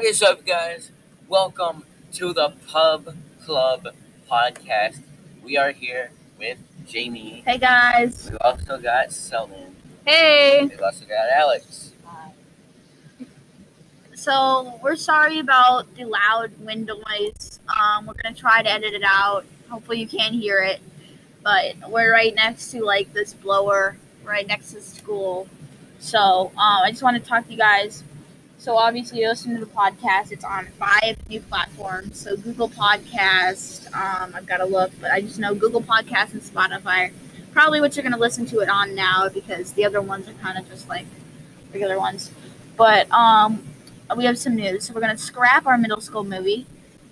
What is up, guys? Welcome to the Pub Club podcast. We are here with Jamie. Hey guys. We also got Selman. Hey. We also got Alex. So we're sorry about the loud wind noise. Um, we're gonna try to edit it out. Hopefully you can hear it. But we're right next to like this blower, right next to school. So um, I just want to talk to you guys. So obviously you listen to the podcast. It's on five new platforms. So Google Podcast. Um, I've got to look, but I just know Google Podcast and Spotify. Probably what you're gonna listen to it on now because the other ones are kind of just like regular ones. But um, we have some news. So we're gonna scrap our middle school movie,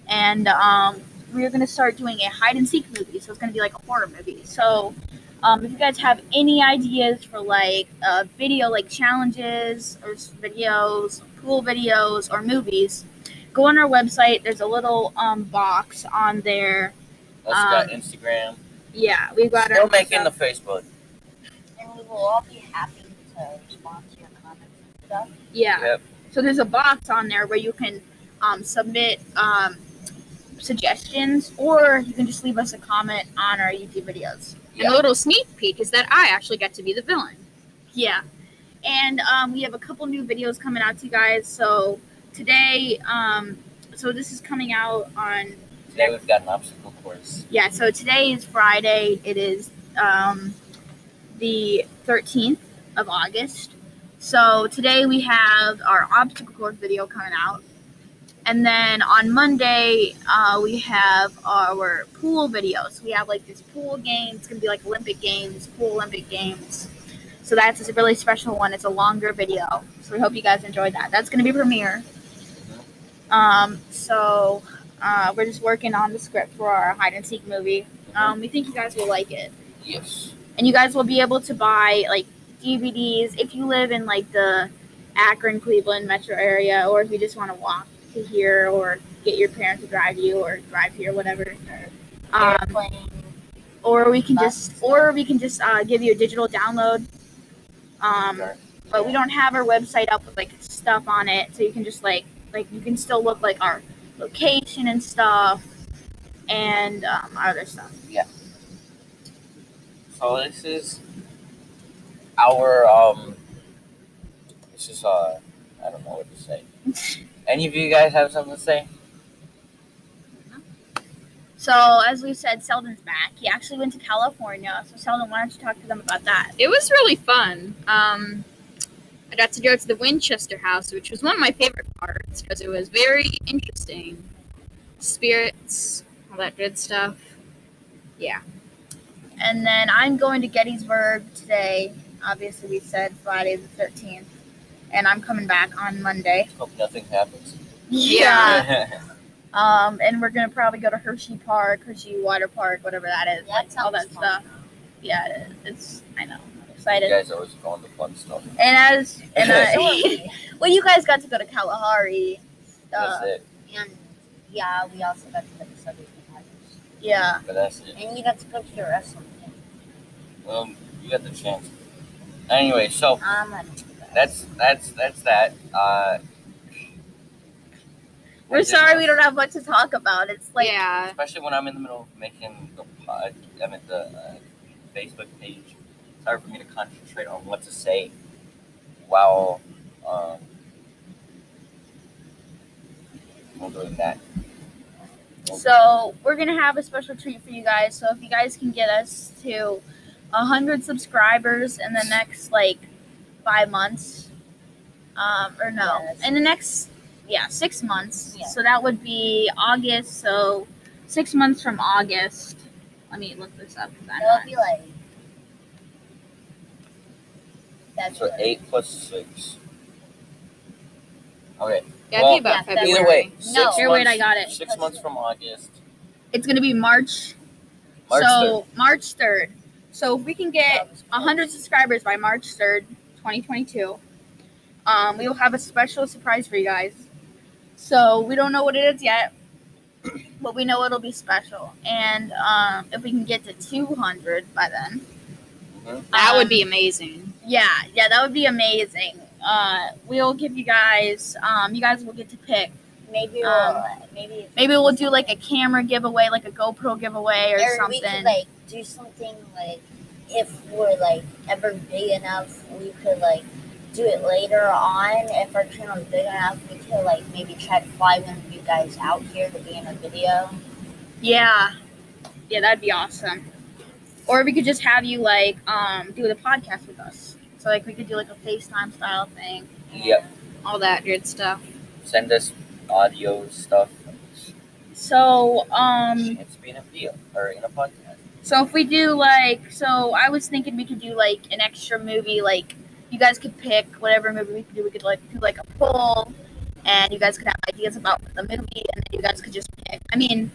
and um, we're gonna start doing a hide and seek movie. So it's gonna be like a horror movie. So um, if you guys have any ideas for like a video, like challenges or videos, cool videos or movies, go on our website. There's a little um, box on there. Also got Um, Instagram. Yeah, we've got Still our making the Facebook. And we will all be happy to respond to your comments and stuff. yeah. Yep. So there's a box on there where you can um, submit um, suggestions, or you can just leave us a comment on our YouTube videos. And a little sneak peek is that I actually get to be the villain. Yeah. And um, we have a couple new videos coming out to you guys. So today, um, so this is coming out on, Today we've got an obstacle course. yeah, so today is Friday. It is um, the 13th of August. So today we have our obstacle course video coming out. And then on Monday, uh, we have our pool videos. We have like this pool game. It's going to be like Olympic Games, pool Olympic Games. So that's a really special one. It's a longer video. So we hope you guys enjoyed that. That's going to be premiere. Um, so uh, we're just working on the script for our hide and seek movie. Um, we think you guys will like it Yes. and you guys will be able to buy like DVDs if you live in like the Akron, Cleveland metro area, or if you just want to walk to here, or get your parents to drive you, or drive here, whatever. Um, or we can just, or we can just uh, give you a digital download. Um, Okay. but we don't have our website up with like stuff on it, so you can just like, like you can still look like our location and stuff, and um, other stuff. Yeah. So this is our um. This is uh. I don't know what to say. Any of you guys have something to say? So, as we said, Sheldon's back. He actually went to California. So, Sheldon, why don't you talk to them about that? It was really fun. Um, I got to go to the Winchester House, which was one of my favorite parts because it was very interesting. Spirits, all that good stuff. Yeah. And then I'm going to Gettysburg today. Obviously, we said Friday the 13th. And I'm coming back on Monday. Hope nothing happens. Yeah. Um, and we're going to probably go to Hershey Park, Hershey Water Park, whatever that is. Yeah, like, all that sounds stuff. Yeah, it- it's, I know. I'm you excited. guys always go on the fun stuff. And as, and So are we. well, you guys got to go to Kalahari. That's Uh, it. And yeah, we also got to go to Southern Tigers. yeah. But that's it. And you got to go to the wrestling thing. Well, you got the chance. Anyway, so I'm gonna do that. that's that's that's that. Uh, We're sorry we don't have much to talk about. It's like, yeah. especially when I'm in the middle of making the pod, I mean the uh, Facebook page. It's hard for me to concentrate on what to say while um, while doing that. So we're gonna have a special treat for you guys. So if you guys can get us to hundred subscribers in the next like five months, um, or no, Yes. in the next yeah six months. Yeah. So that would be August. So six months from August. Let me look this up. I'm be like. That's So what- eight plus six. Okay. Yeah, Well, be about yeah, February. Either way, six No. Here, months, wait, I got it. Six months from August. It's gonna be March. March so March third. So if we can get that 100 subscribers by March 3rd, 2022. Um, we will have a special surprise for you guys. So we don't know what it is yet, but we know it'll be special. And um, if we can get to 200 by then, Mhm. That would um, be amazing. yeah, yeah, that would be amazing. Uh, we'll give you guys, um, you guys will get to pick maybe Um, we'll, maybe Maybe we'll do like a camera giveaway, like a GoPro giveaway or, or we could like do something like if we're like ever big enough, we could like do it later on. If our channel's big enough, we could like maybe try to fly one of you guys out here to be in a video. yeah, yeah, that'd be awesome. Or we could just have you like um do the podcast with us. So like we could do like a FaceTime style thing. Yep. All that good stuff. Send us audio stuff. So um Chance to be in a video or in a podcast. So if we do like, so I was thinking we could do like an extra movie. Like you guys could pick whatever movie we could do. We could like do like a poll, and you guys could have ideas about the movie, and then you guys could just pick. I mean,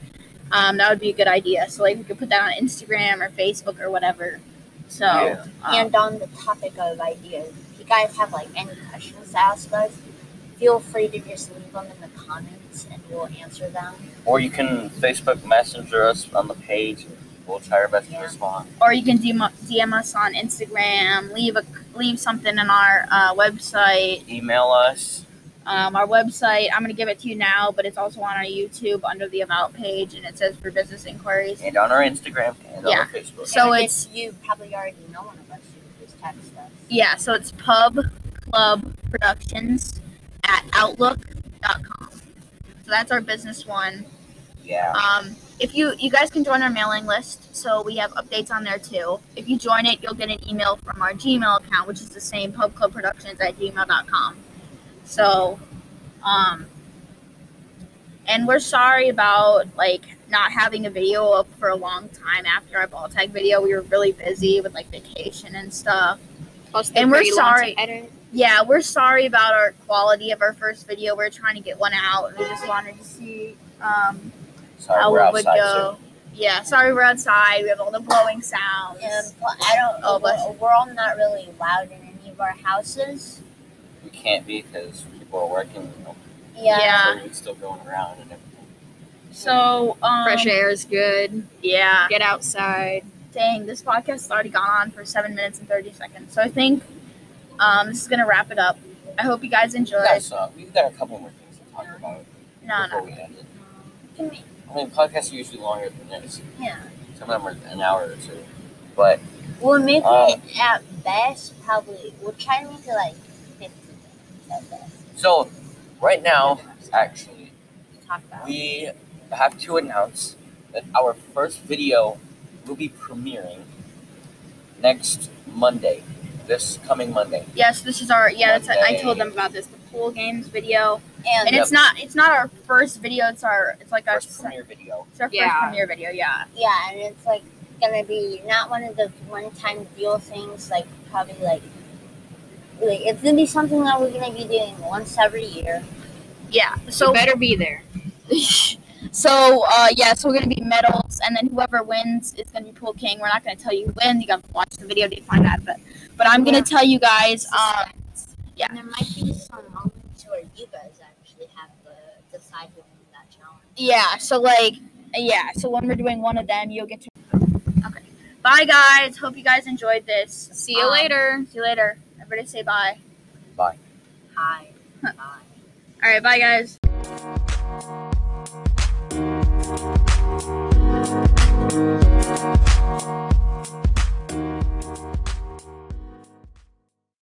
um, that would be a good idea. So like we could put that on Instagram or Facebook or whatever. So Yeah. um, And on the topic of ideas, if you guys have like any questions to ask us, feel free to just leave them in the comments and we'll answer them. Or you can Facebook Messenger us on the page. We'll try our best to respond. or you can DM, DM us on Instagram. Leave a leave something in our uh, website. Email us. Um, our website, I'm going to give it to you now, but it's also on our YouTube under the About page, and it says for business inquiries. And on our Instagram and Yeah. on our Facebook. So And if it's- you probably already know one of us, you just text us. Yeah, so it's Pub Club Productions at Outlook.com. So that's our business one. Yeah. Um, if you you guys can join our mailing list, so we have updates on there too. If you join it, you'll get an email from our Gmail account, which is the same Pub Club Productions at gmail.com. So, um, and we're sorry about like not having a video up for a long time after our ball tag video. We were really busy with like vacation and stuff. And we're pretty long to sorry. Yeah, we're sorry about our quality of our first video. We're trying to get one out, and we just wanted to see um, Sorry, how we're it would outside. go. Yeah, sorry we're outside. We have all the blowing sounds. And pl- I don't Oh, know, bless we're, we're all not really loud in any of our houses. We can't be because people are working. You know, Yeah. Yeah. so it's still going around and everything. So um, Fresh air is good. Yeah. Get outside. Dang, this podcast has already gone on for seven minutes and thirty seconds. So I think um, this is gonna wrap it up. I hope you guys enjoyed. Yeah, so we've got a couple more things to talk about No, before no. Can we- I mean, podcasts are usually longer than this. Yeah. Some of them are an hour or two. But We'll make Um, it at best probably. We'll try to make it like 50 minutes at best. so right now, actually, to talk about. we have to announce that our first video will be premiering next Monday. This coming Monday. Yes, this is our yeah. That's I told them about this. The pool games video, and and it's not it's not our first video. It's our it's like our First se- premiere video. it's our first premiere video. Yeah. yeah, and it's like gonna be not one of the one-time deal things. Like probably like like it's gonna be something that we're gonna be doing once every year. Yeah. So So better be there. so uh yeah, so we're gonna be medals and then whoever wins is gonna be pool king. We're not gonna tell you who wins, you gotta watch the video to find out. But but I'm gonna tell you guys, um yeah. And there might be some moments where you guys actually have to decide who wins that challenge. yeah, so like yeah, so when we're doing one of them you'll get to Okay. Bye guys. Hope you guys enjoyed this. See you Um, later. See you later. Everybody say bye. bye. Hi. Bye. Alright, bye guys.